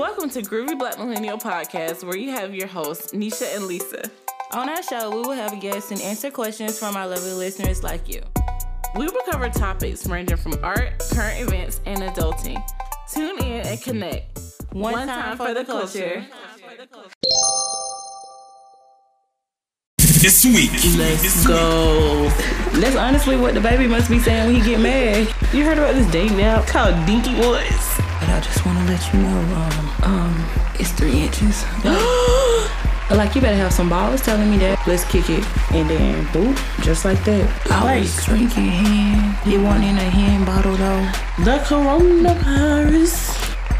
Welcome to Groovy Black Millennial Podcast, where you have your hosts, Nisha and Lisa. On our show, we will have guests and answer questions from our lovely listeners like you. We will cover topics ranging from art, current events, and adulting. Tune in and connect. One, time, for the culture. This week. Let's go. That's honestly what the baby must be saying when he get mad. You heard about this dating app called Dinky Boys? But I just want to let you know, um, um, it's three inches. like you better have some balls telling me that. Let's kick it, and then boop, just like that. I Like- was drinking hen. It wasn't in a hand bottle though. The coronavirus.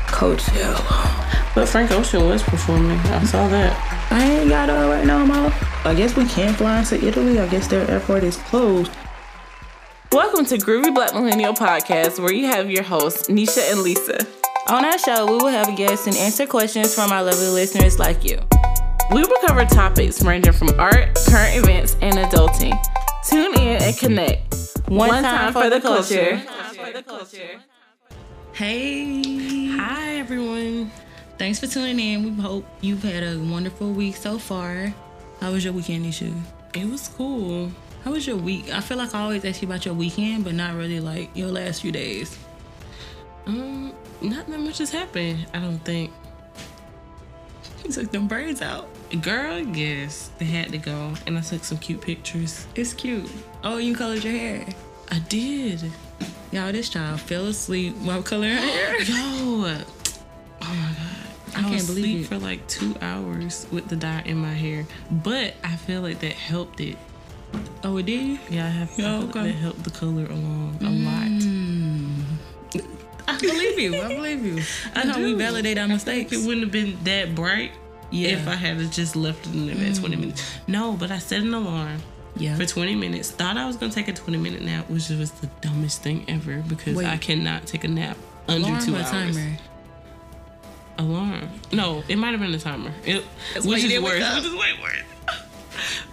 Coachella. But Frank Ocean was performing. I saw that. I ain't got it right now, Mo. I guess we can't fly into Italy. I guess their airport is closed. Welcome to Groovy Black Millennial Podcast, where you have your hosts, Nisha and Lisa. On our show, we will have guests and answer questions from our lovely listeners like you. We will cover topics ranging from art, current events, and adulting. Tune in and connect. One time for the culture. Hey. Hi, everyone. Thanks for tuning in. We hope you've had a wonderful week so far. How was your weekend, Nisha? It was cool. How was your week? I feel like I always ask you about your weekend, but not really like your last few days. Um, not that much has happened. I don't think. You took them braids out. Girl, yes, they had to go, and I took some cute pictures. It's cute. Oh, you colored your hair. I did. Y'all, this child fell asleep while coloring her hair. Yo, oh my god, I, can't was believe asleep it. for like two hours with the dye in my hair, but I feel like that helped it. Oh, it did? Yeah, I have. I feel okay. that helped the color along a lot. Mm. I believe you. I believe you. I know we do. validate our mistakes. It wouldn't have been that bright Yeah. if I had just left it in there at 20 mm. minutes. No, but I set an alarm Yeah. for 20 minutes. Thought I was gonna take a 20 minute nap, which was the dumbest thing ever because Wait. I cannot take a nap under Alarm two or hours. timer? Alarm. No, it might have been a timer. It, why which you is didn't worse. up. Which is way worse.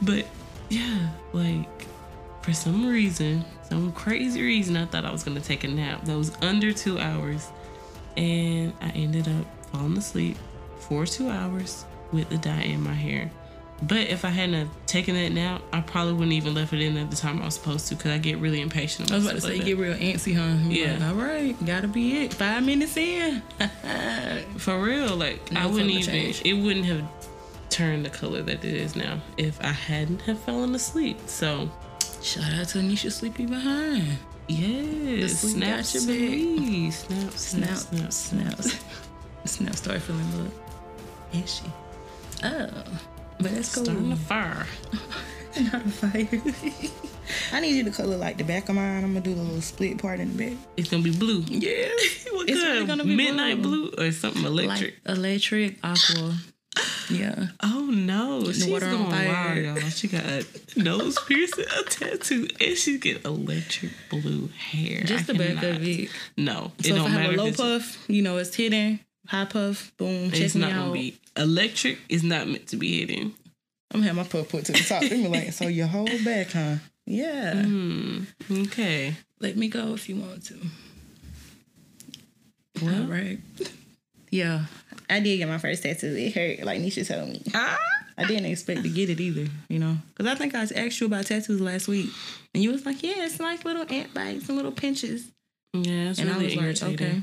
but yeah, like for some reason, some crazy reason, I thought I was gonna take a nap that was under two hours, and I ended up falling asleep for two hours with the dye in my hair. But if I hadn't have taken that nap, I probably wouldn't even left it in at the time I was supposed to because I get really impatient. I was about to say, like get real antsy, huh? You Yeah. like, all right, gotta be it. Five minutes in. for real. Like No I wouldn't even. change. It wouldn't have turned the color that it is now if I hadn't have fallen asleep. So Shout out to Nisha Sleepy Behind. yes, sleep snap your me. Snap, snap, Snap, snap, snap. Snap started feeling good. Is she? Oh. But that's cool. Starting the fire. Not a fire. I need you to color like the back of mine. I'm gonna do the little split part in the back. It's gonna be blue. Yeah. What It's really gonna be Midnight blue. or something electric. Like electric, aqua. Yeah. Oh no, she's water on going wild, y'all. She got a nose piercing, a tattoo, and she get electric blue hair. Just I the back of it. No, it So if don't I have matter. a low puff, you know, it's hidden. High puff, boom, It's not out. gonna be electric. Is not meant to be hidden. I'm gonna have my puff put to the top. They like, so your whole back, huh? Yeah. Hmm, okay. Let me go if you want to. Well, All right. Yeah. I did get my first tattoo. It hurt, like Nisha told me. ah, I didn't expect to get it either, you know? Because I think I asked you about tattoos last week. And you was like, yeah, it's like little ant bites and little pinches. yeah, it's and really I was like, okay.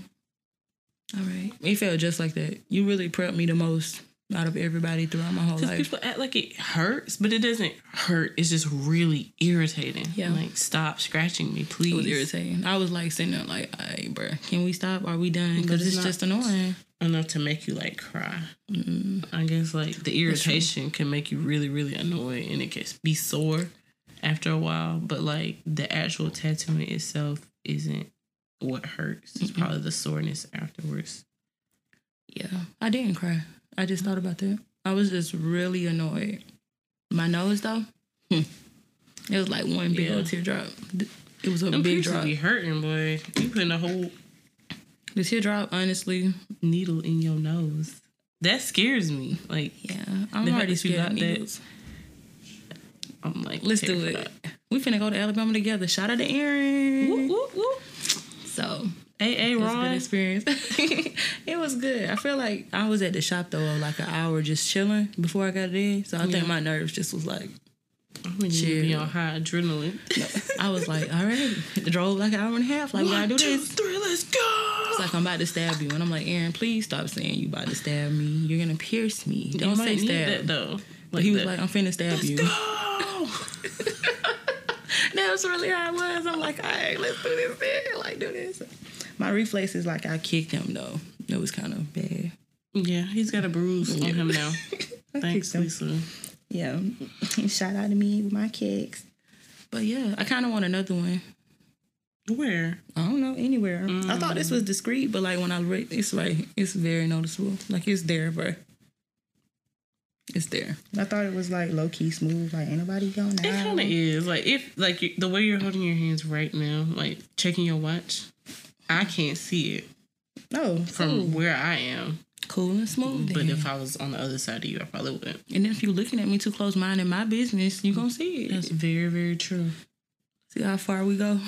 All right. It felt just like that. You really prepped me the most out of everybody throughout my whole life. people act like it hurts, but it doesn't hurt. It's just really irritating. Yeah. Like, stop scratching me, please. It was irritating. I was like sitting there like, all right, bruh, can we stop? Are we done? Because it's it's, just annoying. Enough to make you like cry. Mm-hmm. I guess like the irritation can make you really, really annoyed and it can be sore after a while. But like the actual tattooing itself isn't what hurts. It's probably the soreness afterwards. Yeah, I didn't cry. I just thought about that. I was just really annoyed. My nose though, hmm, it was like one big Yeah. old teardrop. It was a Them big drop. be hurting, boy. You putting a whole The teardrop, honestly, needle in your nose. That scares me. Like yeah, I'm already scared of got that- needles. I'm like, Let's do it. We finna go to Alabama together. Shout out to Aaron. Whoop, whoop, whoop. So AA It was a good Ron. experience. it was good. I feel like I was at the shop though, like an hour just chilling before I got in. So I think my nerves just was like, When you be on high adrenaline. I was like, all right, drove like an hour and a half. Like, we gotta do One, two, this. three, let's go. It's like I'm about to stab you, and I'm like, Aaron, please stop saying you about to stab me. You're gonna pierce me. Don't might say stab. that though. But he was like, I'm finna stab you. go. That was really how it was. I'm like, all right, let's do this. Then. Like, do this. My reflexes, like, I kicked him though. It was kind of bad. Yeah, he's got a bruise on him now. Thanks. Lisa. Yeah. Shout out to me with my kicks. But yeah, I kind of want another one. Where? I don't know anywhere. I mm. thought this was discreet, but like when I read, it's like it's very noticeable. Like it's there, bro. It's there. I thought it was like low key smooth. Like anybody going It kind of is. Like if like the way you're holding your hands right now, like checking your watch, I can't see it No, from cool, where I am. cool and smooth. But then. if I was on the other side of you, I probably wouldn't. and if you're looking at me too close, minding my business, you gonna see it. That's very very true. See how far we go.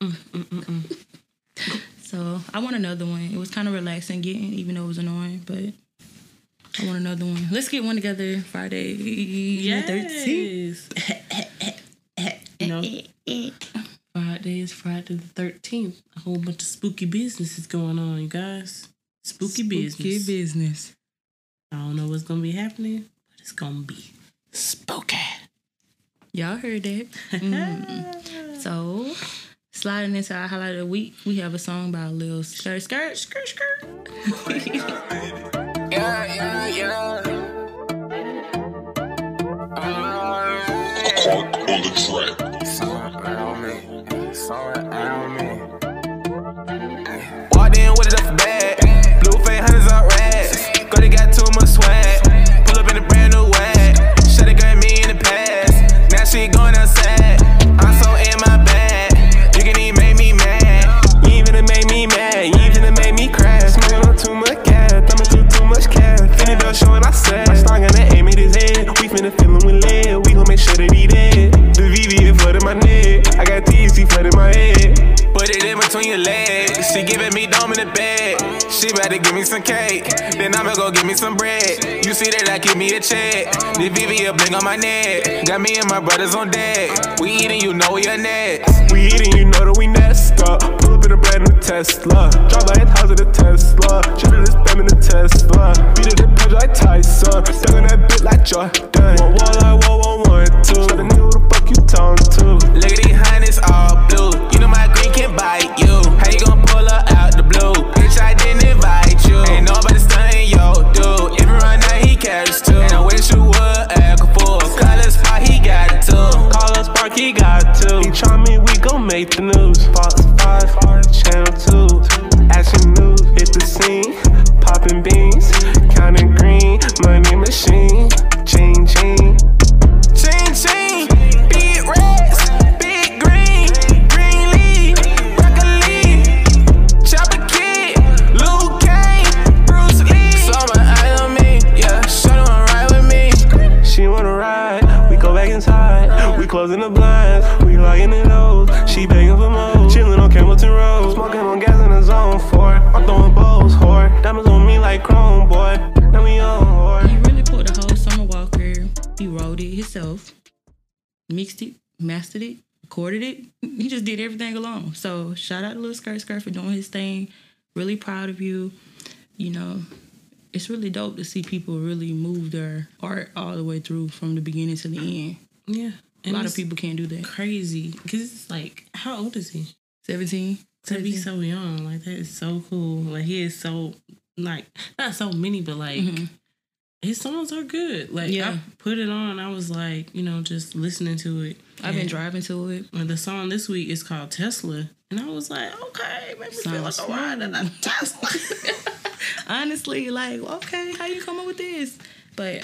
Mm, mm, mm, mm. So I want another one. It was kind of relaxing getting, even though it was annoying, but I want another one. Let's get one together Friday. Yes. 13th. you know, Friday is Friday the thirteenth. A whole bunch of spooky business is going on, you guys. Spooky, business. Spooky business. I don't know what's gonna be happening, but it's gonna be spooky. Y'all heard that. Mm. So, sliding into our highlight of the week, we have a song by Lil Skirt Skirt. Skirt Skirt. Yeah, yeah, yeah. on, on the track. Me. Walked in with it up bad. Blue face hunters up. Girl, they got too much swag. Pull up in a brand new wag. Shawty got me in the past. Now she going outside. I'm so in my bag. You can even make me mad. You even make me mad. You even make me crash. Smoking on too much gas. Thumbing through too much cash. Finna belt showing I said. My star gonna aim at his head. We finna fill him with lead. We gon' make sure that he dead. My neck. I got TC flooded my head. Put it in between your legs. She giving me dome in the bed. She better give me some cake. Then I'ma go give me some bread. You see that I give me a check. The VV a blink on my neck. Got me and my brothers on deck. We eating, you know we are next. We eating, you know that we next up. Pull up in a brand new Tesla. Drive by a thousand a Tesla. Shoulda just spam in the Tesla. Beat it the punch like Tyson. Dug on that bit like Jordan. One wall like whoa, one, one, two. Try to nigga who the fuck you talking to. Look at these honey's all blue. You know my green can bite you. How you gon' the news. Fox 5, Channel 2. Action mixed it, mastered it, recorded it. He just did everything alone. So shout out to Lil Skirt Skirt for doing his thing. Really proud of you. You know, it's really dope to see people really move their art all the way through from the beginning to the end. Yeah, A lot of people can't do that. crazy because it's like, how old is he? 17. to be so young like that is so cool like he is so like not so many but like mm-hmm. His songs are good like Yeah. i put it on i was like you know just listening to it I've been driving to it. and the song this week is called tesla and i was like okay make me feel like a ride in a tesla honestly, like, okay, how you come up with this? But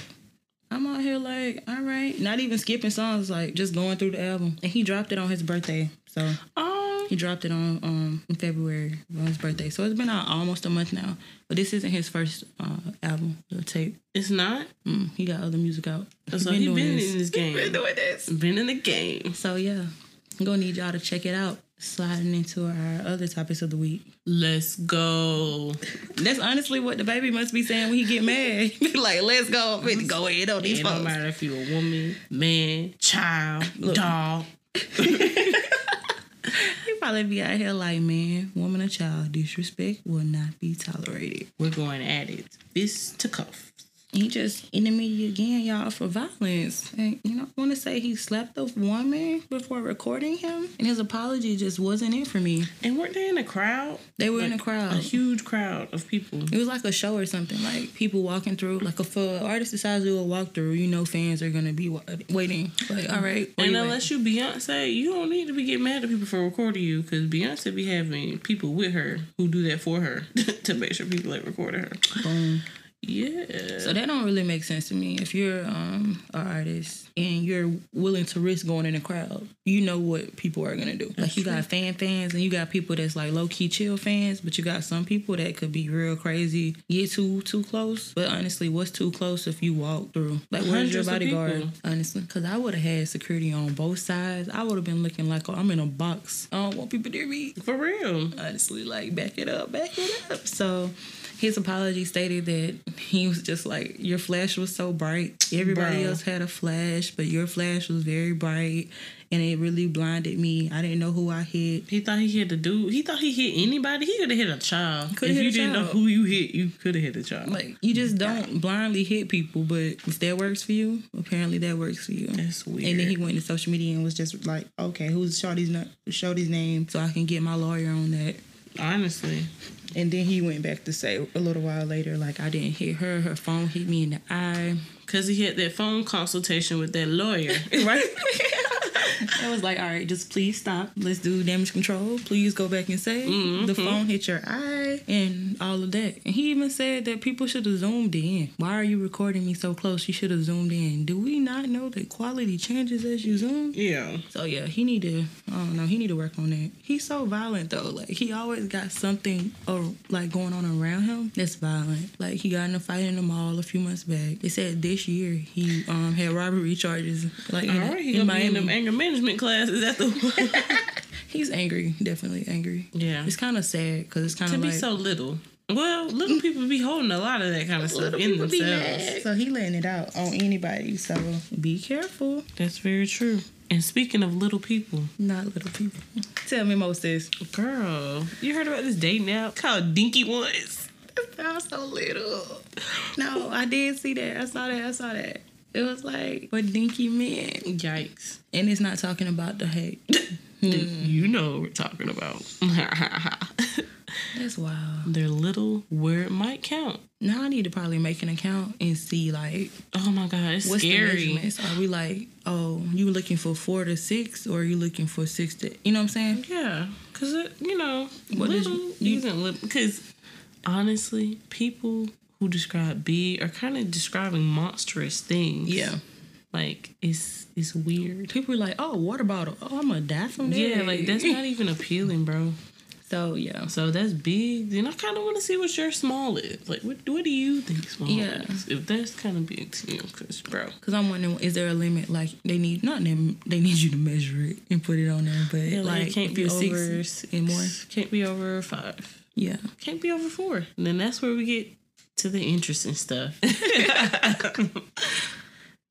I'm out here like, all right, not even skipping songs, like just going through the album. And he dropped it on his birthday, so um he dropped it on um in February on his birthday. So it's been out almost a month now. But this isn't his first uh, album, the tape. it's not Mm, he got other music out. so he's been doing in this. this game doing this. been in the game So yeah, I'm gonna need y'all to check it out. Sliding into our other topics of the week. Let's go. That's honestly what the baby must be saying when he get mad. like, let's go, finna go ahead on these It don't matter if you're a woman, man, child, dog. Probably be out here like, man, woman or child, disrespect will not be tolerated. We're going at it. Fist to cuff. He just in the media again, y'all, for violence. And you know, I want to say he slapped a woman before recording him, and his apology just wasn't it for me. And weren't they in a crowd? They were in a crowd. A huge crowd of people. It was like a show or something, like people walking through. Like if an artist decides to do a walkthrough, you know, fans are gonna be wa- waiting. Like, all right, And you unless you Beyonce, you don't need to be getting mad at people for recording you because Beyonce be having people with her who do that for her to make sure people like recording her. Boom. Yeah. So that don't really make sense to me. If you're um an artist and you're willing to risk going in a crowd, you know what people are gonna do. like you got fan fans and you got people that's like low key chill fans, but you got some people that could be real crazy, get too too close. But honestly, what's too close if you walk through? Like where's your bodyguard? Honestly, because I would have had security on both sides. I would have been looking like oh, I'm in a box. I don't want people near me for real. honestly like back it up back it up so his apology stated that he was just like your flash was so bright everybody Bro. else had a flash but your flash was very bright and it really blinded me i didn't know who i hit He thought he hit the dude. He thought he hit anybody. He could have hit a child. Coulda if you didn't know who you hit, you could have hit a child. like you just don't blindly hit people but if that works for you apparently that works for you That's weird. and then he went to social media and was just like, "Okay, who's Shorty's Shorty's name, so I can get my lawyer on that." Honestly, And then he went back to say a little while later, like, I didn't hit her. Her phone hit me in the eye. Because he had that phone consultation with that lawyer. Right? I was like, all right, just please stop. Let's do damage control. Please go back and say mm-hmm. the phone hit your eye and all of that. And he even said that people should have zoomed in. Why are you recording me so close? You should have zoomed in. Do we not know that quality changes as you zoom? yeah. So yeah, he need to. I don't know. He need to work on that. He's so violent though. Like he always got something or like going on around him that's violent. Like he got in a fight in the mall a few months back. They said this year he um had robbery charges. Like in, All right, he in gonna be in Miami. them anger management classes at the. He's angry. Definitely angry. yeah. It's kind of sad because it's kind of To of be so little. Well, little people be holding a lot of that kind of stuff in themselves. So he letting it out on anybody. So be careful. That's very true. And speaking of little people, Not little people. Tell me, Moses. girl, you heard about this dating app called Dinky Ones? That sounds so little. No, I did see that. I saw that. I saw that. It was like for dinky men, Yikes. and it's not talking about the hate. You know what we're talking about. That's wild. They're little where it might count. Now I need to probably make an account and see like Oh my god, it's what's the scary. measurements. Are we like, oh, you looking for four to six, or are you looking for six to? You know what I'm saying? Yeah, because it, uh, you know, What did little you- you- isn't little. Because honestly, people who describe big are kind of describing monstrous things. Yeah. Like it's it's weird. People are like, oh, water bottle. Oh, I'm gonna die from that. Yeah, like that's not even appealing, bro. So yeah. So that's big. Then I kind of want to see what your small is. Like, what what do you think small Yeah. is? If that's kind of big to you, because bro, Cause I'm wondering, is there a limit? Like they need not them, they need you to measure it and put it on there, but yeah, like, like it can't be over six and more, Can't be over five. yeah. Can't be over four. And then that's where we get to the interesting stuff.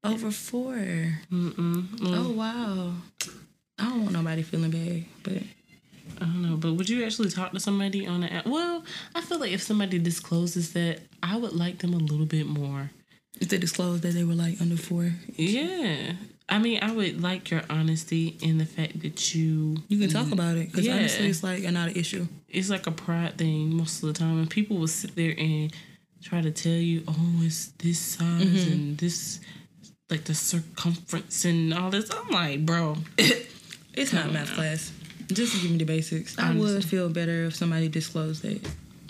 Over four. Mm-mm. Mm. Oh wow. I don't want nobody feeling bad, but I don't know, but would you actually talk to somebody on the app? Well, I feel like if somebody discloses that, I would like them a little bit more. if they disclosed that they were like under four, Yeah. I mean, I would like your honesty in the fact that you. you can talk about it. Cause Yeah. honestly, it's like not an issue. It's like a pride thing most of the time, and people will sit there and try to tell you, "Oh, it's this size Mm-hmm. and this, like the circumference and all this." I'm like, bro, It's not math class. Just to give me the basics. I would feel better if somebody disclosed that,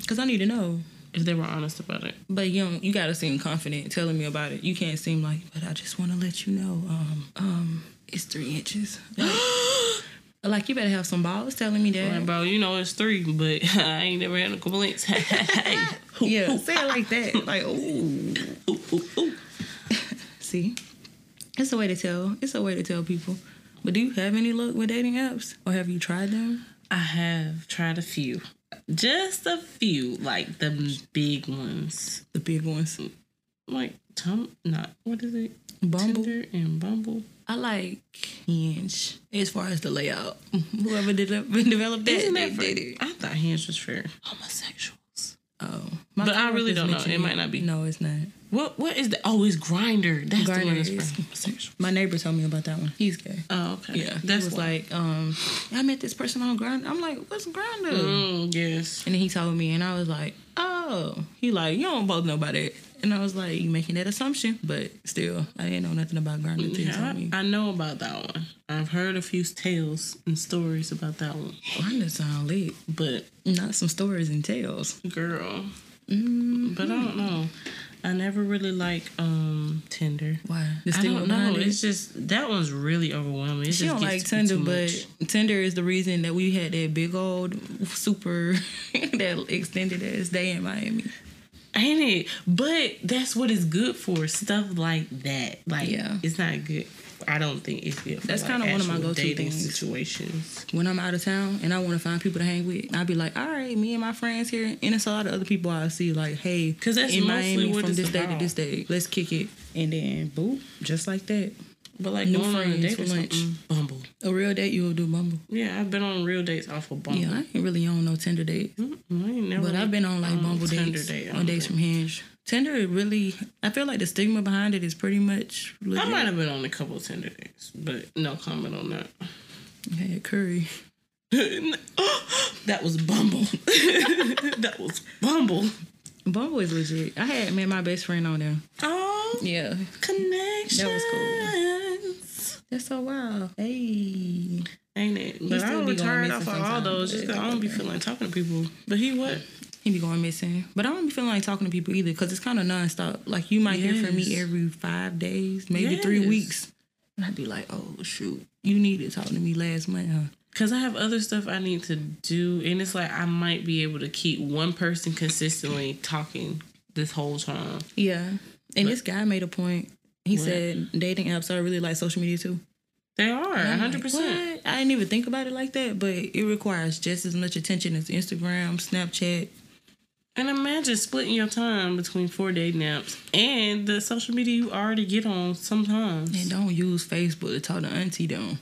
cause I need to know. if they were honest about it. But you don't, you gotta seem confident telling me about it. You can't seem like, but I just want to let you know, um, um, it's three inches. Like, like, you better have some balls telling me that. Like, bro, you know it's three, but I ain't never had no complaints. Yeah, say it like that. Like, ooh. Ooh, ooh, ooh. See, it's a way to tell. It's a way to tell people. But do you have any luck with dating apps, or have you tried them? I have tried a few, just a few, like the big ones, The big ones. like Tom. Not what is it? Bumble. Tinder and Bumble. I like Hinge as far as the layout. Whoever did developed that, Isn't that did it. I thought Hinge was for homosexuals. Oh, But I really don't know. It might not be. No, it's not. What what is the? Oh, it's Grindr. That's the one that's for. My neighbor told me about that one. He's gay. Oh, okay. Yeah, that's was why. like, um, I met this person on Grind. I'm like, what's Grindr? Mm, yes. And then he told me, and I was like, oh. He like, you don't both know about it. And I was like, you making that assumption, but still, I didn't know nothing about until you Yeah, me. I, I know about that one. I've heard a few tales and stories about that one. Grindr sound lit. But Not some stories and tales. girl, Mm, but I don't know. I never really like um Tinder. why? The I don't know. it? It's just that one's really overwhelming. It She just don't like Tinder, but. Tinder is the reason that we had that big old super that extended ass day in Miami. ain't it? But that's what it's good for. Stuff like that. Like Yeah. it's not good. I don't think it's good. That's like, kinda one of my go-to things. situations. When I'm out of town and I want to find people to hang with, I'll be like, all right, me and my friends here, and it's a lot of other people I see like, hey, 'Cause that's in mostly Miami from this day to this day, let's kick it, and then boop, just like that. But like New going on a friends date for lunch. Bumble. A real date, you will do Bumble. Yeah, I've been on real dates off of Bumble. Yeah, I ain't really on no Tinder dates, Mm, I ain't never but I've been on like Bumble Tinder dates, date, on dates from Hinge. Tinder really, I feel like the stigma behind it is pretty much. Legit. I might have been on a couple of Tinder dates, but no comment on that. had Curry. that was Bumble. that was Bumble. Bumble is legit. I had met my best friend on there. Oh, Yeah, connections. That was cool. that's so wild. Hey. Ain't it? But I don't be tired off of all those. Just but 'cause I don't be feeling like talking to people. But he what? He be going missing. But I don't be feeling like talking to people either because it's kind of nonstop. Like you might hear from me every five days, maybe three weeks. And I'd be like, oh, shoot. You needed talking to me last month, huh? Cause I have other stuff I need to do, and it's like I might be able to keep one person consistently talking this whole time. Yeah. And this guy made a point. He What? said dating apps are really like social media too. They are hundred like, percent. "What?" I didn't even think about it like that, but it requires just as much attention as Instagram, Snapchat. And imagine splitting your time between four day naps and the social media you already get on sometimes. And don't use Facebook to talk to auntie down.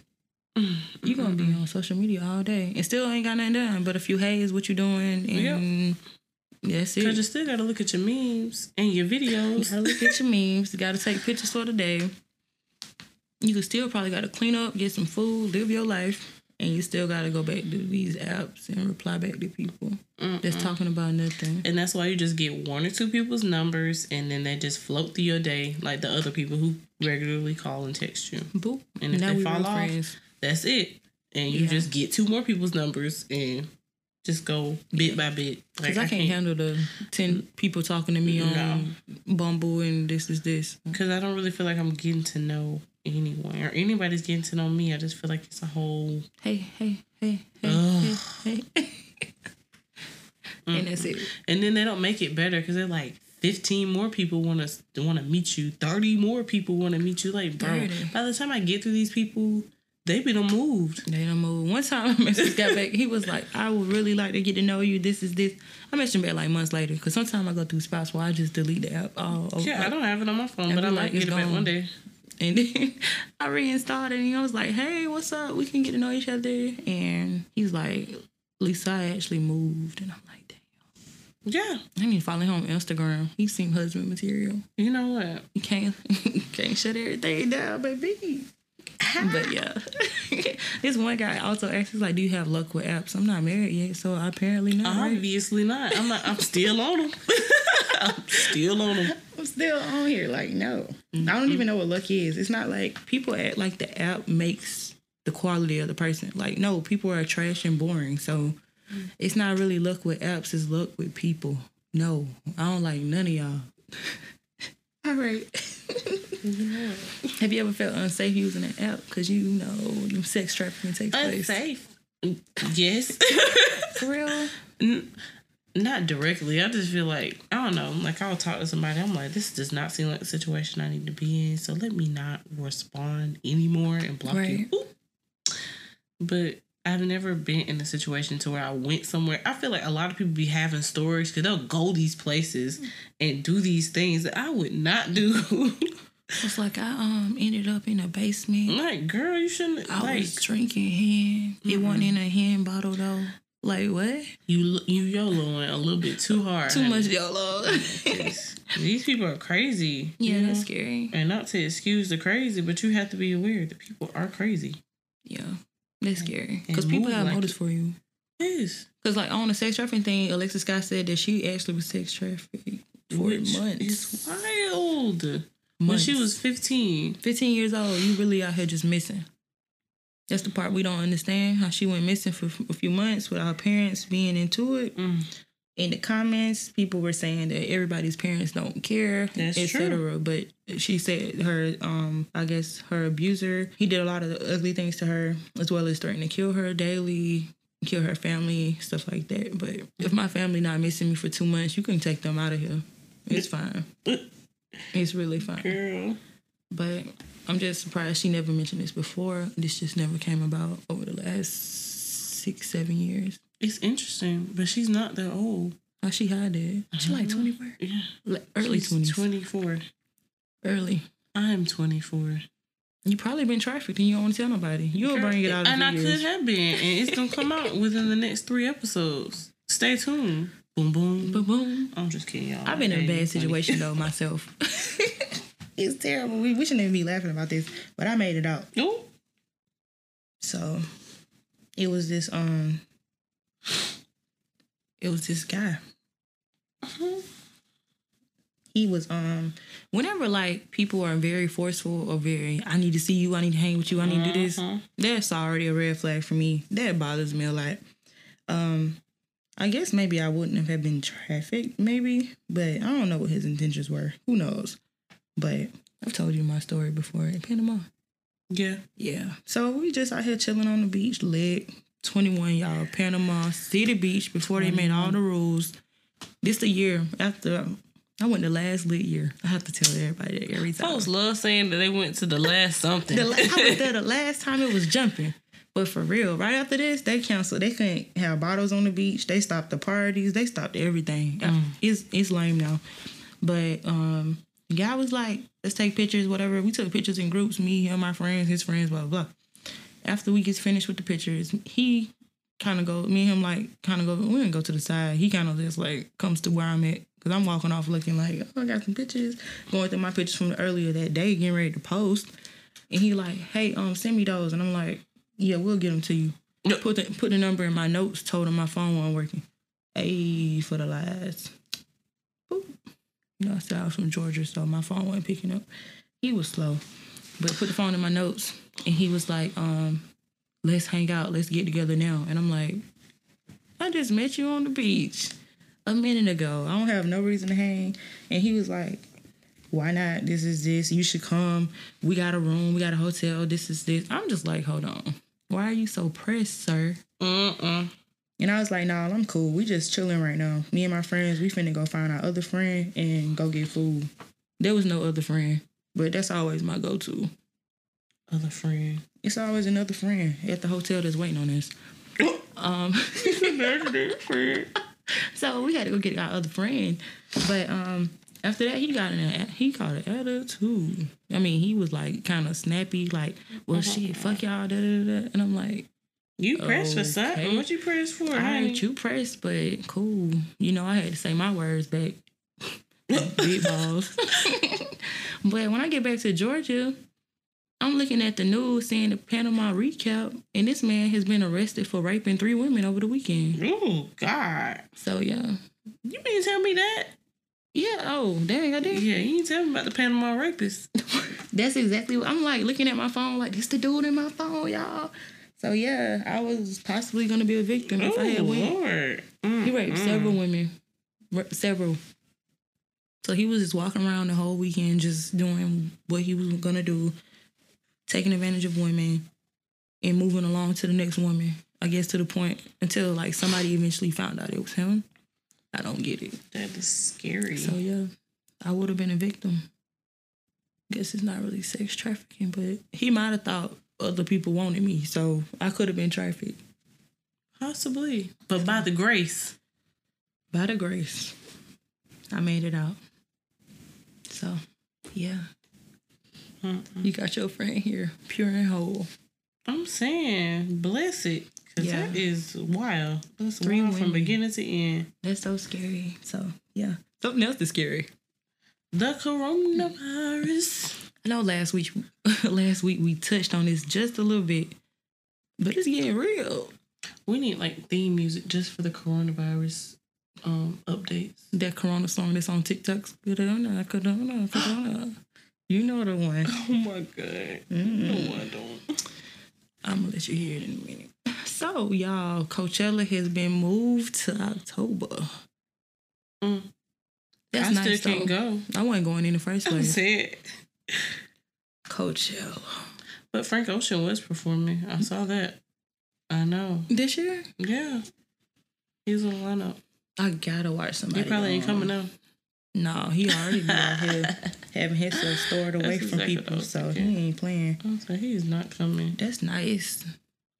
Mm-hmm. You're gonna be on social media all day and still ain't got nothing done. But if you hey is what you doing and that's Cause you it. still gotta look at your memes and your videos. You Gotta look at your memes. You Gotta take pictures for the day. You could still probably gotta clean up, get some food, live your life, and you still gotta go back to these apps and reply back to people that's talking about nothing. And that's why you just get one or two people's numbers and then they just float through your day like the other people who regularly call and text you. Boop. And if now they fall off, friends. That's it. And you Yeah. just get two more people's numbers and just go bit by bit. Like, Cause I, can't, handle the ten people talking to me on Bumble and this is this. Because I don't really feel like I'm getting to know anyone or anybody's getting to know me. I just feel like it's a whole. Hey, hey, hey, hey, Ugh. hey, hey. and that's it. And then they don't make it better because they're like 15 more people want to want to meet you. 30 more people want to meet you. Like, bro, 30. by the time I get through these people, they be done moved. They don't move. One time, I messaged got back. He was like, "I would really like to get to know you. This is this." I messaged back like months later because sometimes I go through spots where I just delete the app. Oh, Yeah, I don't have it on my phone, but I might like, get it back one day. And then I reinstalled it, and I was like, "Hey, what's up? We can get to know each other." And he's like, "Lisa, I actually moved," and I'm like, "Damn, Yeah, I need to follow him on Instagram. He seemed husband material. you know what? You can't can't shut everything down, baby." But yeah, this one guy also asked, he's like, "Do you have luck with apps?" I'm not married yet, so apparently not. right? Obviously not. I'm not. I'm still on them. I'm still on them. I'm still on here. Like, no, I don't even know what luck is. It's not like people act like the app makes the quality of the person. Like, no, people are trash and boring. So mm. it's not really luck with apps. It's luck with people. No, I don't like none of y'all. All right. Have you ever felt unsafe using an app because you know them sex trafficking takes place? Unsafe. Yes. For real? not directly. I just feel like I don't know. Like I'll talk to somebody. I'm like, this does not seem like the situation I need to be in. So let me not respond anymore and block Right. you. Oop. but I've never been in a situation to where I went somewhere. I feel like a lot of people be having stories because they'll go these places and do these things that I would not do. It's like I um ended up in a basement. like, girl, you shouldn't. I like, was drinking hen. It wasn't in a hand bottle though. Like what? you you YOLOing a little bit too hard. Too honey. much YOLO. These people are crazy. yeah, that's know? scary. And not to excuse the crazy, but you have to be aware that people are crazy. Yeah, that's scary. Because people have like motives for you. Yes. Because like on the sex trafficking thing, Alexis Scott said that she actually was sex trafficked for Which months. is wild. When she was 15. 15 years old, you really out here just missing. That's the part we don't understand. How she went missing for a few months without her parents being into it. Mm. In the comments, people were saying that everybody's parents don't care, etc. But she said her, um, I guess her abuser, he did a lot of ugly things to her, as well as threatening to kill her daily, kill her family, stuff like that. But if my family not missing me for two months, you can take them out of here. It's fine. It's really fine. Girl. But I'm just surprised she never mentioned this before. This just never came about over the last six, seven years. It's interesting, but she's not that old. How she hide it? She like 24? Yeah. Like early 20s. 24. Early. I'm 24. You probably been trafficked and you don't want to tell nobody. You'll bring it out And I could have been. And it's going to come out within the next three episodes. Stay tuned. Boom, boom. Boom, boom. I'm just kidding, y'all. I've been in a bad situation though myself. it's terrible. We, we shouldn't even be laughing about this, but I made it out. Ooh. So it was this um it was this guy. He was um whenever like people are very forceful or very I need to see you, I need to hang with you, I need to do this, that's already a red flag for me. That bothers me a lot. Um I guess maybe I wouldn't have been trafficked, maybe, but I don't know what his intentions were. Who knows? But I've told you my story before in Panama. Yeah. Yeah. So we just out here chilling on the beach, lit. 21, y'all. Panama City Beach before they made all the rules. This the year after I went the last lit year. I have to tell everybody that every time. Folks love saying that they went to the last something. The la- I was there the last time it was jumping. But for real, right after this, they canceled. They couldn't have bottles on the beach. They stopped the parties. They stopped everything. It's it's lame now. But um, guy was like, "Let's take pictures, whatever." We took pictures in groups. Me, him, my friends, his friends, blah blah. blah. After we get finished with the pictures, he kind of go. Me and him like kind of go. We didn't go to the side. He kind of just like comes to where I'm at because I'm walking off looking like oh, I got some pictures. Going through my pictures from earlier that day, getting ready to post. And he like, hey, um, send me those. And I'm like, yeah, we'll get them to you. Yep. Put the put the number in my notes. Told him my phone wasn't working. Hey, for the last. Boop. You know, I said I was from Georgia, so my phone wasn't picking up. He was slow, but put the phone in my notes, and he was like, um, let's hang out, let's get together now. And I'm like, I just met you on the beach a minute ago. I don't have no reason to hang. And he was like, why not? This is this. You should come. We got a room. We got a hotel. This is this. I'm just like, hold on. Why are you so pressed, sir? Mm-mm. And I was like, nah, I'm cool. We just chilling right now. Me and my friends, we finna go find our other friend and go get food. There was no other friend, but that's always my go-to. Other friend. It's always another friend at the hotel that's waiting on us. Um, so we had to go get our other friend. But um, after that, he got in a he caught an attitude. I mean, he was like kind of snappy, like, "Well, shit, fuck y'all," da, da, da. and I'm like, You pressed for something. Okay. What you pressed for? I honey? right, you pressed, but cool." You know, I had to say my words back. Big balls. but when I get back to Georgia, I'm looking at the news seeing the Panama recap, and this man has been arrested for raping three women over the weekend. Oh God! So yeah, You mean tell me that? yeah. Oh, dang, I did. Yeah, you didn't tell me about the Panama rapist. That's exactly what I'm like looking at my phone, like this the dude in my phone, y'all. So yeah, I was possibly gonna be a victim if I Oh had went. Lord! Mm, He raped mm. several women, Ra- several. So he was just walking around the whole weekend, just doing what he was gonna do, taking advantage of women, and moving along to the next woman. I guess to the point until like somebody eventually found out it was him. I don't get it. That is scary. So yeah, I would have been a victim. Guess it's not really sex trafficking, but he might have thought other people wanted me, so I could have been trafficked. Possibly. But by the grace. By the grace, I made it out. So, yeah. You got your friend here, pure and whole. I'm saying, bless it. Cause Yeah. that is wild. That's Three wild from beginning to end. That's so scary. So, yeah. Something else is scary. The coronavirus. I know last week, last week we touched on this just a little bit, but it's getting real. We need like theme music just for the coronavirus um updates. That Corona song that's on TikTok's Corona, Corona, Corona. You know the one. Oh my god. No, I don't. I'm gonna let you hear it in a minute. So, y'all, Coachella has been moved to October. Mm. That's I nice. still can't though. go. I wasn't going in the first place. Coachella. But Frank Ocean was performing. I saw that. I know. This year? Yeah. He's on the lineup. I gotta watch somebody. He probably ain't coming out. No, he already be out here having himself stored away That's from exactly people, so thinking. he ain't playing. I was like, he's not coming. That's nice.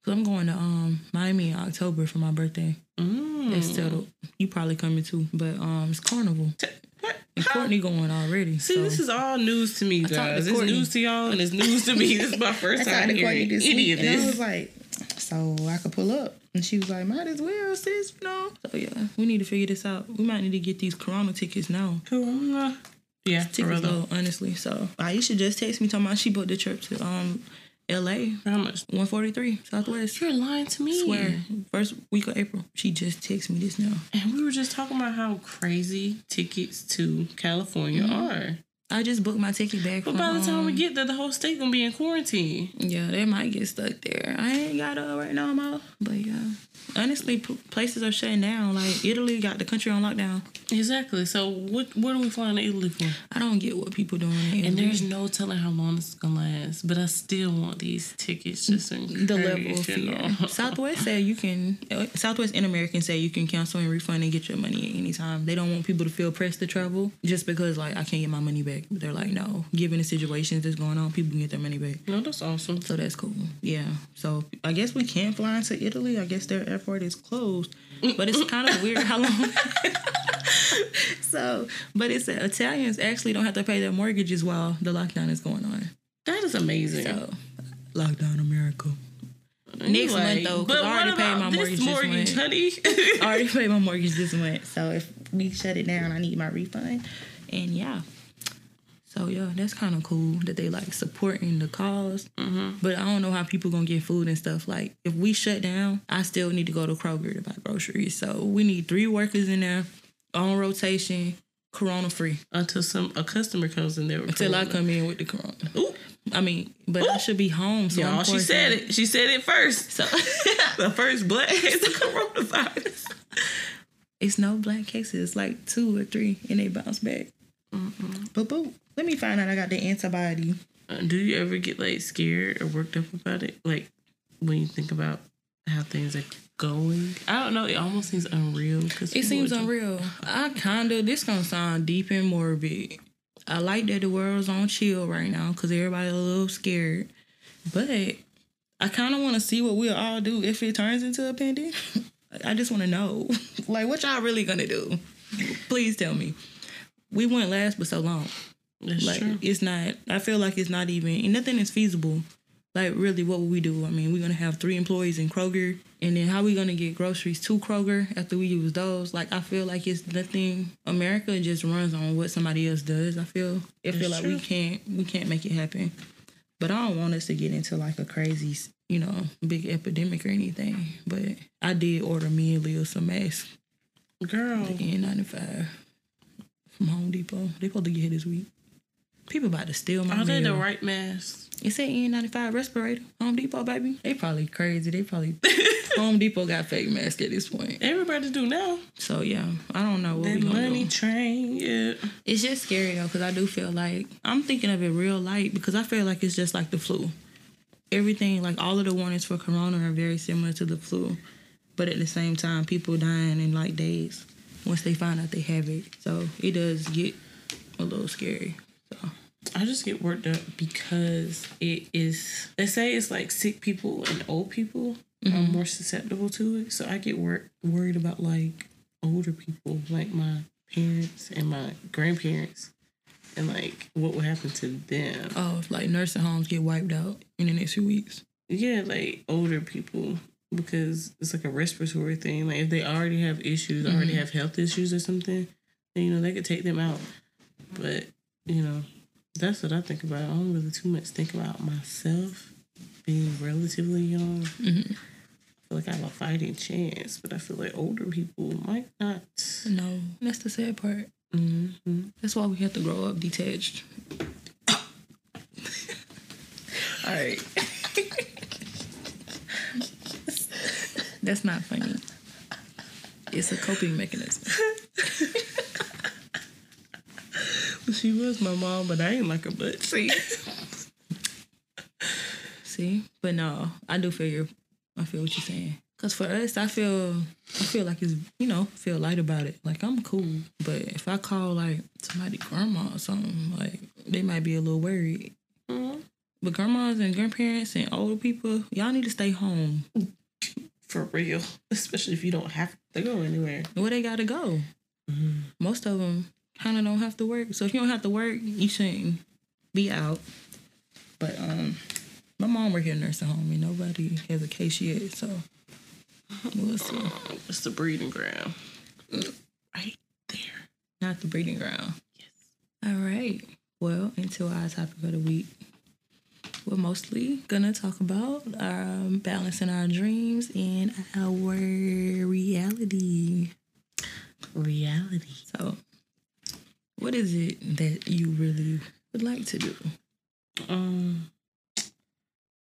So I'm going to um Miami in October for my birthday. Mm. That's settled. You probably coming too, but um it's carnival. What? And Courtney going already. See, so. this is all news to me, talked to guys. It's news to y'all, and it's news to me. This is my first time talked to Courtney hearing this any week, of and I was like, so I could pull up. And she was like, might as well, sis, you know. So yeah, we need to figure this out. We might need to get these Corona tickets now. Corona. Yeah, Tickets though. low, honestly. So Aisha just texted me talking about she booked the trip to um LA, For How much? 143 Southwest. You're lying to me. Swear, first week of April. She just texted me this now. And we were just talking about how crazy tickets to California are. I just booked my ticket back. But by the time we get there, the whole state gonna be in quarantine. Yeah, they might get stuck there. I ain't got it right now, Mo. But yeah, honestly, p- places are shutting down. Like Italy got the country on lockdown. Exactly. So what what are we flying to Italy for? I don't get what people doing. In And there's no telling how long this is gonna last. But I still want these tickets just in the level of fear. Southwest said you can. uh, Southwest and American say you can cancel and refund and get your money at any time. They don't want people to feel pressed to travel just because like I can't get my money back. But they're like, no, given the situations that's going on, people can get their money back. No, that's awesome. So that's cool. Yeah. So I guess we can fly into Italy. I guess their airport is closed. But it's kind of weird how long. so, but it's that Italians actually don't have to pay their mortgages while the lockdown is going on. That is amazing. So, lockdown America. And next you month, though, 'cause but I already what paid my this mortgage this month. honey. I already paid my mortgage this month. So if we shut it down, I need my refund. And yeah. So yeah, that's kind of cool that they like supporting the because mm-hmm. But I don't know how people gonna get food and stuff. Like if we shut down, I still need to go to Kroger to buy groceries. So we need three workers in there on rotation, corona free. Until some a customer comes in there. with Until I come in with the corona. Ooh, I mean, but I should be home. So y'all, she said it. She said it first. So The first black case of coronavirus. it's no black cases. It's like two or three, and they bounce back. Mm-hmm. But boo, let me find out I got the antibody. Uh, Do you ever get like scared or worked up about it? Like when you think about how things are going. I don't know. It almost seems unreal because It seems unreal. I kind of this gonna sound deep and morbid. I like that the world's on chill right now because everybody a little scared, but I kind of want to see what we'll all do if it turns into a pandemic. I just want to know, like, what y'all really gonna do? Please tell me. We wouldn't last but so long. That's Like true. it's not. I feel like it's not even. And nothing is feasible. Like really, what would we do? I mean, we're gonna have three employees in Kroger, and then how we gonna get groceries to Kroger after we use those? Like I feel like it's nothing. America just runs on what somebody else does. I feel. I feel That's like true. we can't. We can't make it happen. But I don't want us to get into like a crazy, you know, big epidemic or anything. But I did order me and Leo some masks, Girl, N95 from Home Depot. They supposed to get here this week. People about to steal my mask. are they the right mask? It said N95 respirator. Home Depot, baby. They probably crazy. They probably Home Depot got fake masks at this point. Everybody do now. So yeah, I don't know what That we gonna money do. train, yeah. It's just scary though, because I do feel like I'm thinking of it real light because I feel like it's just like the flu. Everything, like all of the warnings for Corona are very similar to the flu, but at the same time, people dying in like days once they find out they have it. So it does get a little scary. I just get worked up because it is. They say it's like sick people and old people are mm-hmm. more susceptible to it. So I get wor- worried about like older people, like my parents and my grandparents, and like what will happen to them. Oh, like nursing homes get wiped out in the next few weeks. Yeah, like older people because it's like a respiratory thing. Like if they already have issues, already mm-hmm. have health issues or something, then you know they could take them out. But you know, that's what I think about. I don't really too much think about myself being relatively young. Mhm. I feel like I have a fighting chance, but I feel like older people might not. No, that's the sad part. Mm-hmm. That's why we have to grow up detached. All right. That's not funny. It's a coping mechanism. She was my mom, but I ain't like her. But see, See, but no, I do feel your. I feel what you're saying. Cause for us, I feel, I feel like it's, you know, feel light about it. Like I'm cool, but if I call like somebody grandma or something, like they might be a little worried. Mhm. But grandmas and grandparents and older people, y'all need to stay home. for real, especially if you don't have to go anywhere. Where they gotta go. Most of them kind of don't have to work. So if you don't have to work, you shouldn't be out. But um, my mom work in a nursing home and nobody has a case yet. So we'll see. It's the breeding ground. Right there. Not the breeding ground. Yes. All right. Well, into our topic of the week. We're mostly gonna talk about um, balancing our dreams and our reality. Reality. So, what is it that you really would like to do? Um,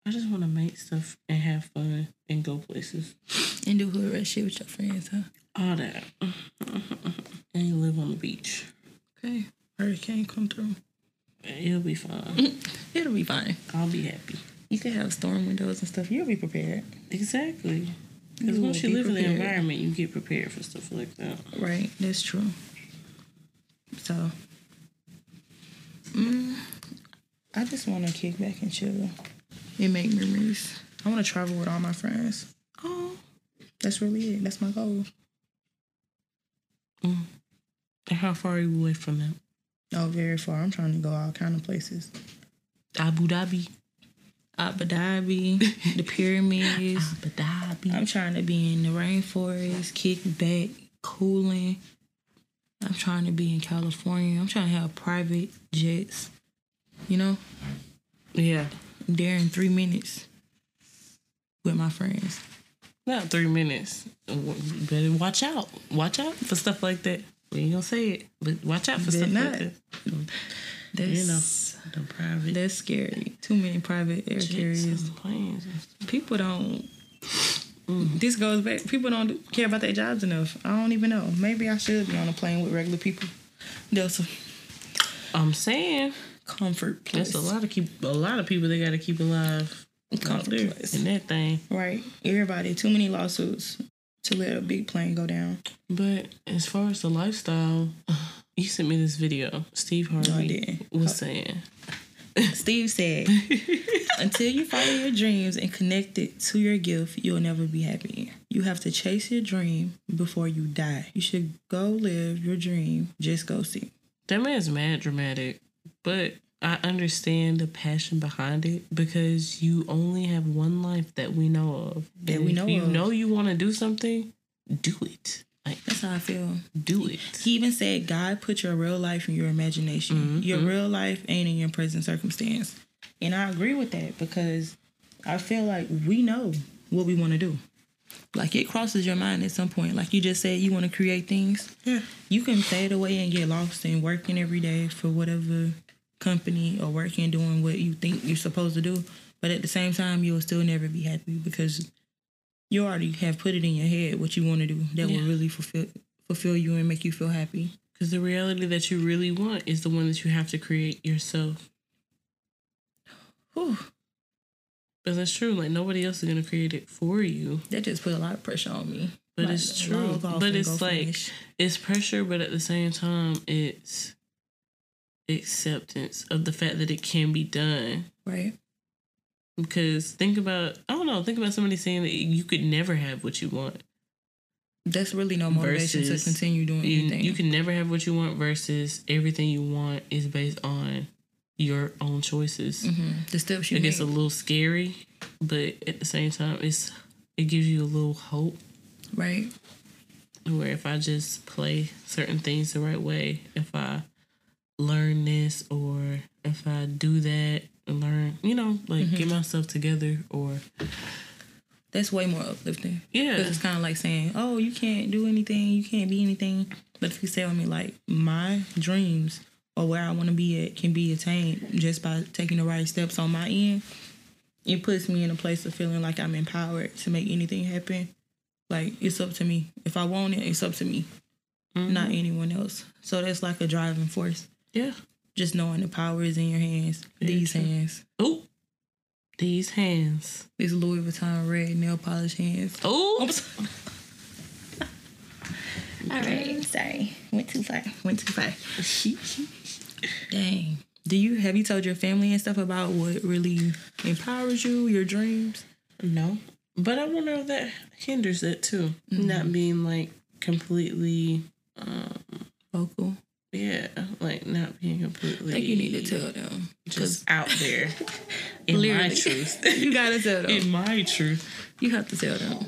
I just want to make stuff and have fun and go places. And do hood rat shit with your friends, huh? All that. and live on the beach. Okay. Hurricane come through. It'll be fine. It'll be fine. I'll be happy. You can have storm windows and stuff. You'll be prepared. Exactly. Because once you live in the environment, you get prepared for stuff like that. Right. That's true. So, mm, I just want to kick back and chill and make memories. I want to travel with all my friends. Oh. That's really it. That's my goal. And how far are you away from that? Oh, very far. I'm trying to go all kind of places. Abu Dhabi. Abu Dhabi, the pyramids. Abu Dhabi. I'm trying to be in the rainforest, kick back, cooling. I'm trying to be in California. I'm trying to have private jets. You know, yeah. there in three minutes with my friends. Not three minutes. Better watch out. Watch out for stuff like that. We ain't gonna say it, but watch out for Better stuff not. like that. That's You know, the private that's scary. Too many private air carriers. planes. People don't. Mm-hmm. This goes back. People don't care about their jobs enough. I don't even know. Maybe I should be on a plane with regular people. There's a I'm saying comfort place. that's a lot of keep a lot of people they got to keep alive Comfort there place. in that thing. Right. Everybody, too many lawsuits to let a big plane go down. But as far as the lifestyle, you sent me this video. Steve Harvey didn't. was saying, Steve said, until you follow your dreams and connect it to your gift, you'll never be happy. You have to chase your dream before you die. You should go live your dream. Just go see. that man's mad dramatic, but I understand the passion behind it because you only have one life that we know of. That And we if know you of. know you want to do something, do it. Like That's how I feel. do it. He even said, God put your real life in your imagination. Mm-hmm. Your mm-hmm. real life ain't in your present circumstance. And I agree with that because I feel like we know what we want to do. Like it crosses your mind at some point. Like you just said, you want to create things. Yeah. You can fade away and get lost in working every day for whatever company or working doing what you think you're supposed to do. But at the same time, you'll still never be happy because you already have put it in your head what you want to do that Yeah. will really fulfill fulfill you and make you feel happy. Because the reality that you really want is the one that you have to create yourself. Whew, But that's true. Like nobody else is gonna create it for you. that just put a lot of pressure on me. But Like, it's true. But it's like finish. it's pressure, but at the same time, it's acceptance of the fact that it can be done. Right. Because think about, I don't know, think about somebody saying that you could never have what you want. That's really no motivation Versus to continue doing You, anything. you can never have what you want versus everything you want is based on your own choices. Mhm. The steps you It make. gets a little scary, but at the same time, it's it gives you a little hope. right. Where if I just play certain things the right way, if I learn this or if I do that learn, you know, like Mm-hmm. get myself together or That's way more uplifting. yeah, Because it's kind of like saying, oh, you can't do anything, you can't be anything. But if you say tell me, like, my dreams or where I want to be at can be attained just by taking the right steps on my end, it puts me in a place of feeling like I'm empowered to make anything happen. Like, it's up to me. If I want it, it's up to me, not anyone else. So that's like a driving force. yeah. Just knowing the power is in your hands, Very these true. hands, Oh, these hands. these Louis Vuitton red nail polish hands. Oh, All right, sorry. Went too far. Went too far. Dang. Do you have you told your family and stuff about what really empowers you, your dreams? no. But I wonder if that hinders it too. Mm-hmm. Not being like completely, Vocal. Yeah, like not being completely. Think you need to tell them. just out there in my truth. you gotta tell them. in my truth. You have to tell them.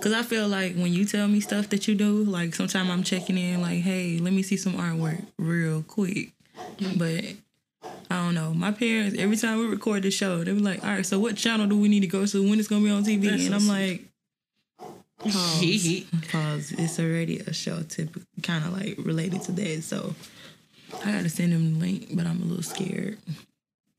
Cause I feel like when you tell me stuff that you do, like sometimes I'm checking in, like, hey, let me see some artwork real quick. Mm. But I don't know. My parents, every time we record the show, they be like, all right, so what channel do we need to go to? When it's gonna be on TV? That's and I'm like, pause. Pause. It's already a show typically kind of like related to that. So I gotta send them the link, but I'm a little scared.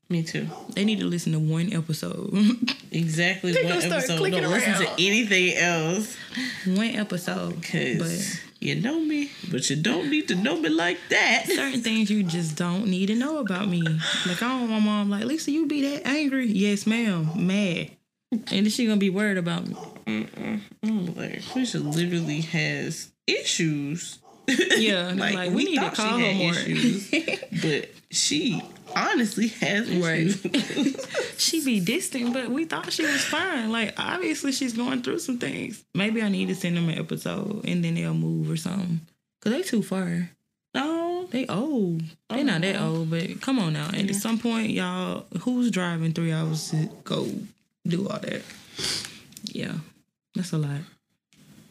Me too. They need to listen to one episode. Exactly They one episode. Don't listen to anything else. one episode. Cause But you know me, but you don't need to know me like that. certain things you just don't need to know about me. Like I don't want my mom like, Lisa, you be that angry? Yes, ma'am. Mad. And she gonna be worried about me. I'm like, Quisha literally has issues. Yeah. like, like we, need to call her more. issues, but she honestly has Right. issues. she be distant, but we thought she was fine. Like obviously she's going through some things. Maybe I need to send them an episode and then they'll move or something. Cause they too far. no, They old. They not that oh. old, but come on now. And at some point, y'all, who's driving three hours to go do all that? Yeah, that's a lot.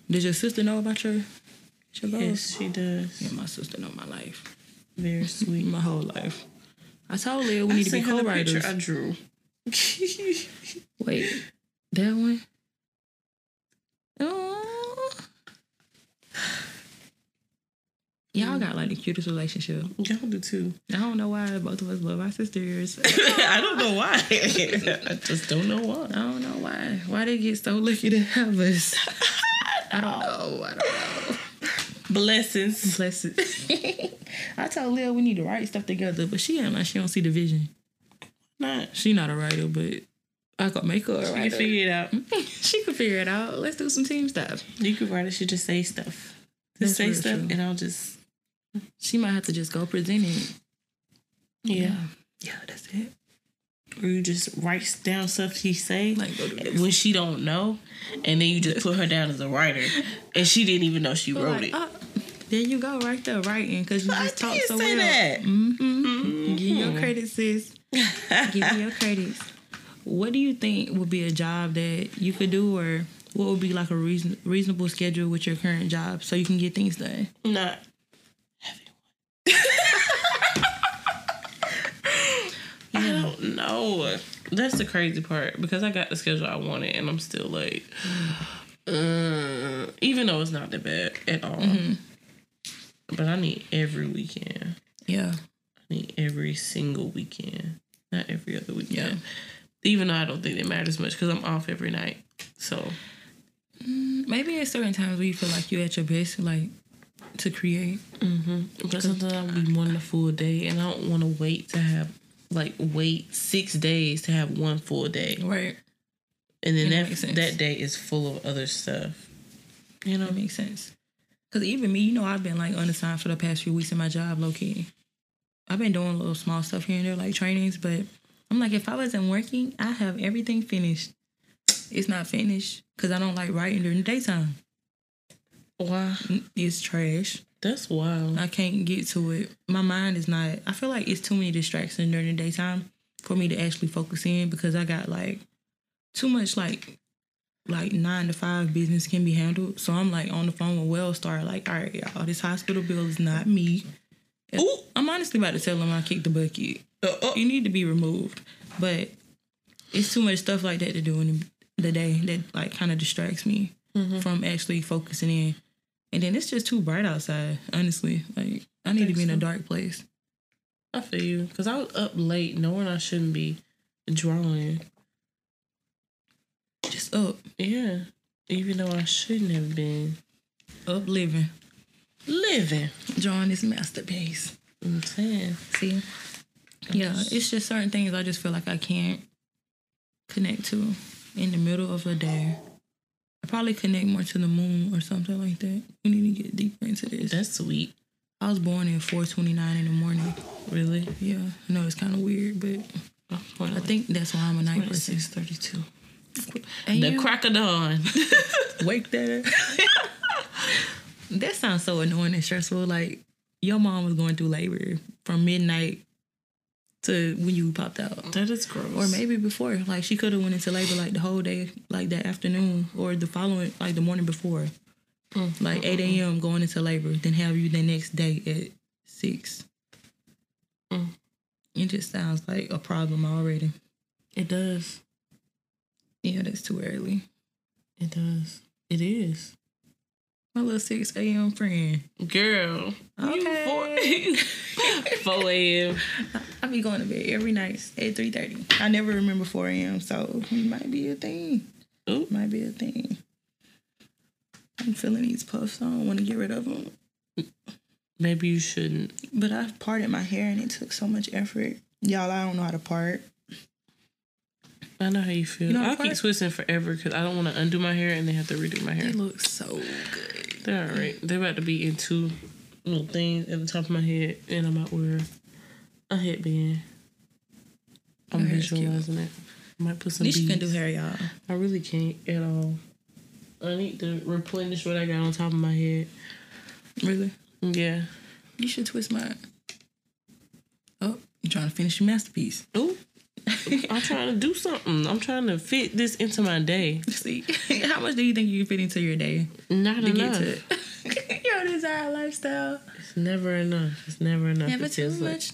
Does your sister know about your your yes, she does. Yeah, my sister know my life, Very sweet. my whole life. I told Leah we need to be sent her the co-writers. I drew. Wait, that one. Oh. Y'all mm-hmm. got like the cutest relationship. Y'all do too. I don't know why both of us love our sisters. I don't know why. I just don't know why. I don't know why. Why they get so lucky to have us? I don't know. I don't know. Blessings. Blessings. I told Lil we need to write stuff together, but she ain't like she don't see the vision. Not. She not a writer, but I could make her a You can figure it out. she could figure it out. Let's do some team stuff. You could write it. She just say stuff. That's Just say stuff, true. and I'll just She might have to just go present it. yeah. Yeah, that's it. Or you just write down stuff she say Like, go do this. when she don't know, and then you just put her down as a writer, and she didn't even know she wrote Like, it. oh, there you go, right there, writing, because you I just talk did so say well. that. Mm-hmm. Give you your credit, sis. Give you your credits. What do you think would be a job that you could do, or what would be like a reason, reasonable schedule with your current job so you can get things done? Not having one. I don't know. That's the crazy part because I got the schedule I wanted, and I'm still like, uh, even though it's not that bad at all. But I need every weekend. Yeah. I need every single weekend, not every other weekend. Yeah. Even though I don't think it matters much because I'm off every night. So Maybe at certain times where you feel like you're at your best, like to create. Mm-hmm. But sometimes I'll be wanting a full day, and I don't want to wait to have like wait six days to have one full day, Right. and then Yeah, that that day is full of other stuff. You know, That makes sense. Because even me, you know, I've been like unassigned for the past few weeks in my job, low key. I've been doing a little small stuff here and there, like trainings, but I'm like, if I wasn't working, I have everything finished. It's not finished because I don't like writing during the daytime. Wow, It's trash. that's wild. I can't get to it. My mind is not. I feel like it's too many distractions during the daytime for me to actually focus in because I got like too much like like nine to five business can be handled. So I'm like on the phone with Wellstar, like, all right, y'all, this hospital bill is not me. Ooh. I'm honestly about to tell them I kicked the bucket. Uh, uh, You need to be removed. But it's too much stuff like that to do in the day that like kind of distracts me from actually focusing in. And then it's just too bright outside, honestly. Like I need to think be in a dark place. I feel you because I was up late, knowing I shouldn't be drawing. Just up, Yeah, even though I shouldn't have been up living, living. drawing this masterpiece. I'm saying. See? Yeah, it's just certain things I just feel like I can't connect to in the middle of a day. Probably connect more to the moon or something like that. We need to get deeper into this. That's sweet. I was born at 4:29 in the morning. Really? Yeah, I know it's kind of weird, but I think that's why I'm a night person. six thirty two. And The you crack of dawn. wake that up. that sounds so annoying and stressful. Like your mom was going through labor from midnight to when you popped out. that is gross. Or maybe before, like she could have went into labor like the whole day, like that afternoon, or the following, like the morning before, like eight a.m. going into labor, then have you the next day at six. Mm. It just sounds like a problem already. it does. Yeah, that's too early. It does. It is. My little six a.m. friend. Girl. Okay. You four, 4 a.m. I be going to bed every night at three thirty. I never remember four a.m. So it might be a thing. Ooh. Might be a thing. I'm feeling these puffs. I don't want to get rid of them. Maybe you shouldn't. But I've parted my hair and it took so much effort. Y'all, I don't know how to part. I know how you feel. You know I keep twisting forever because I don't want to undo my hair and then have to redo my hair. It looks so good. They're all right. They're about to be in two little things at the top of my head, and I'm about to wear a headband. I'm Your hair's cute. visualizing it. I might put some At least you can do hair, y'all. I really can't at all. I need to replenish what I got on top of my head. Really? Yeah. You should twist mine. Oh, you're trying to finish your masterpiece. Ooh. I'm trying to do something. I'm trying to fit this into my day. See, how much do you think you can fit into your day Not to enough. get to your desired lifestyle? It's never enough. It's never enough. Never too like- much.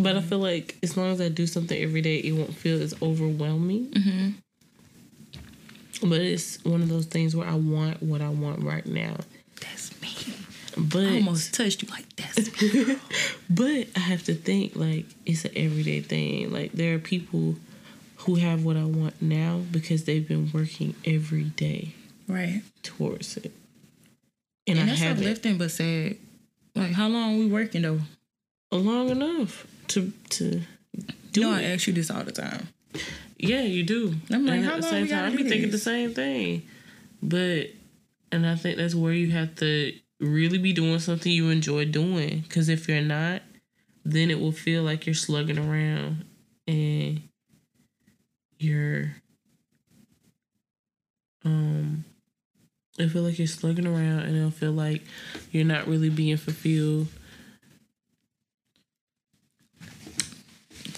But I feel like as long as I do something every day, it won't feel as overwhelming. Mm-hmm. But it's one of those things where I want what I want right now. But I almost touched you like that's me. but I have to think like it's an everyday thing. Like there are people who have what I want now because they've been working every day right. towards it. And, And I that's haven't uplifting, but sad. Like, how long we working though? long enough to to do You know, I ask you this all the time. Yeah, you do. I'm like, and how at the same time, I be do thinking the same thing. But, and I think that's where you have to really be doing something you enjoy doing. Because if you're not, then it will feel like you're slugging around and you're, um, it feel like you're slugging around and it'll feel like you're not really being fulfilled.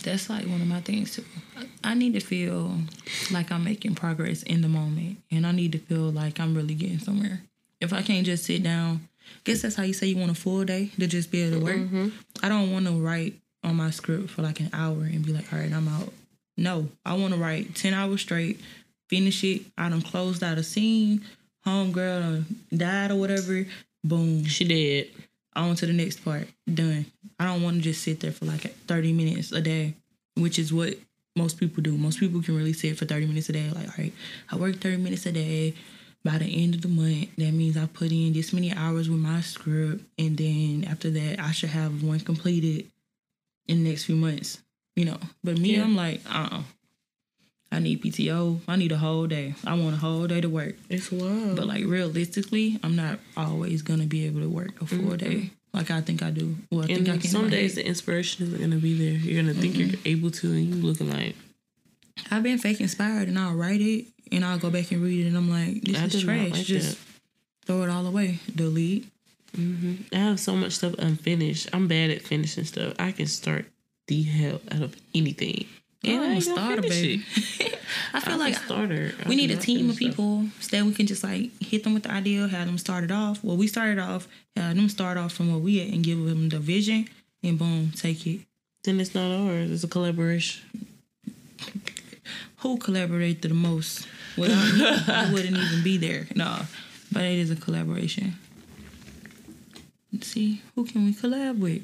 That's like one of my things too. I need to feel like I'm making progress in the moment, and I need to feel like I'm really getting somewhere. If I can't just sit down, guess that's how you say you want a full day to just be able to work. Mm-hmm. I don't want to write on my script for like an hour and be like, all right, I'm out. No, I want to write ten hours straight, finish it. I done closed out a scene. Homegirl done died or whatever. Boom She did. on to the next part. Done. I don't want to just sit there for like 30 minutes a day, which is what most people do. Most people can really sit for 30 minutes a day. Like, all right, I work 30 minutes a day. By the end of the month, that means I put in this many hours with my script. And then after that, I should have one completed in the next few months. You know, but me, Yeah. I'm like, uh uh I need PTO. I need a whole day. I want a whole day to work. It's wild. But like realistically, I'm not always gonna be able to work a full day. like I think I do. Well, I think I can. some days the inspiration isn't gonna be there. You're gonna think you're able to, and you looking like I've been fake inspired, and I'll write it, and I'll go back and read it, and I'm like, this I is trash. like Just throw it all away. Delete. Mm-hmm. I have so much stuff unfinished. I'm bad at finishing stuff. I can start the hell out of anything. And I I'm a starter, baby. I feel I'm like starter. We need a team of finish stuff. people so that we can just like hit them with the idea, have them started off. Well, we started off, have them start off from where we at and give them the vision, and boom, take it. Then it's not ours. It's a collaboration. Who collaborated the most? Without you, you wouldn't even be there. No, but it is a collaboration. Let's see, who can we collab with?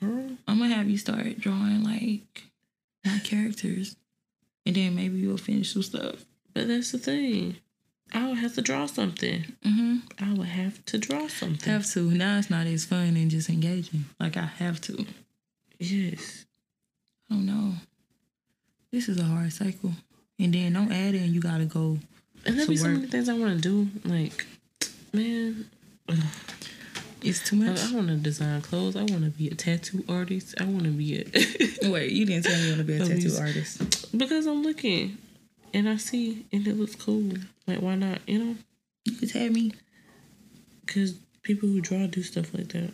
Girl, I'm gonna have you start drawing like my characters, and then maybe you'll finish some stuff. but that's the thing. I would have to draw something. Mm-hmm. I would have to draw something. Have to. Now it's not as fun and just engaging. Like I have to. yes. I don't no. This is a hard cycle. And then don't add in you gotta go. And there be so many things I want to do. Like, man, It's too much. I want to design clothes. I want to be a tattoo artist. I want to be a Wait, you didn't tell me you want to be a tattoo artist. because I'm looking and I see and it looks cool. Like, why not? You know, You could tell me. because people who draw do stuff like that.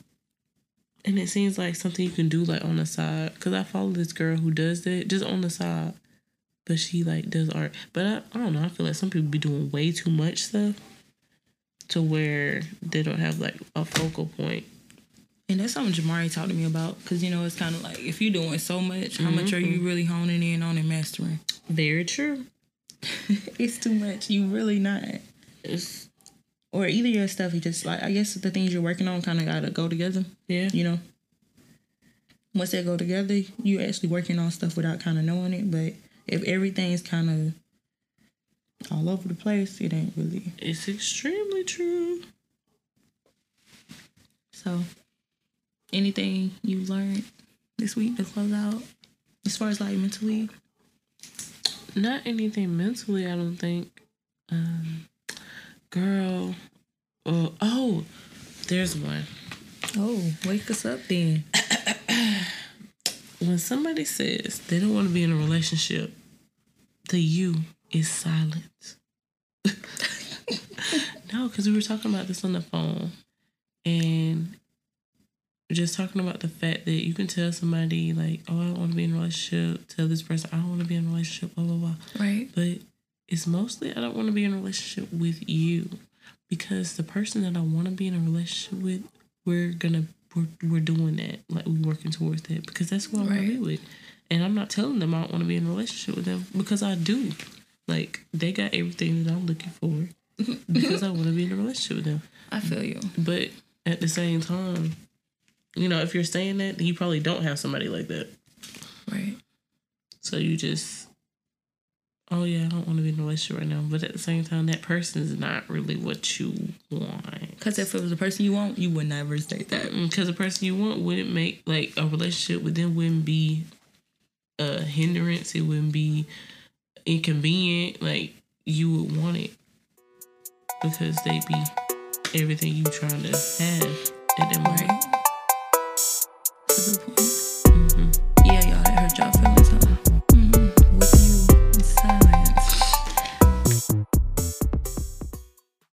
And it seems like something you can do like on the side. Cause I follow this girl who does that just on the side, but she like does art. But I, I don't know. I feel like some people be doing way too much stuff to where they don't have like a focal point. And that's something Jamari talked to me about. Cause you know, it's kind of like if you're doing so much, how much are you mm-hmm. really honing in on and mastering? Very true. it's too much. You really not. It's Or either your stuff, you just like I guess the things you're working on kind of gotta go together. yeah. you know. Once they go together, you're actually working on stuff without kind of knowing it. But if everything's kind of all over the place, it ain't really. It's extremely true. So, anything you learned this week to close out, as far as like mentally, Not anything mentally, I don't think. Um, girl. Oh, oh, there's one. oh, wake us up then. When somebody says they don't want to be in a relationship, the you is silent. no, because we were talking about this on the phone and just talking about the fact that you can tell somebody, like, oh, I don't want to be in a relationship, tell this person, I don't want to be in a relationship, blah, blah, blah. Right. But it's mostly I don't want to be in a relationship with you because the person that I want to be in a relationship with, we're gonna we're, we're doing that like we're working towards that because that's who I want to be with, and I'm not telling them I don't want to be in a relationship with them because I do. Like they got everything that I'm looking for because I want to be in a relationship with them. I feel you. But at the same time, you know, if you're saying that, you probably don't have somebody like that. Right. So you just, oh yeah, I don't want to be in a relationship right now. But at the same time, that person is not really what you want. Because if it was the person you want, you would never say that. Because the person you want wouldn't make like a relationship with them wouldn't be a hindrance. It wouldn't be inconvenient. Like you would want it because they'd be everything you trying to have at that moment. Right. That's a good point.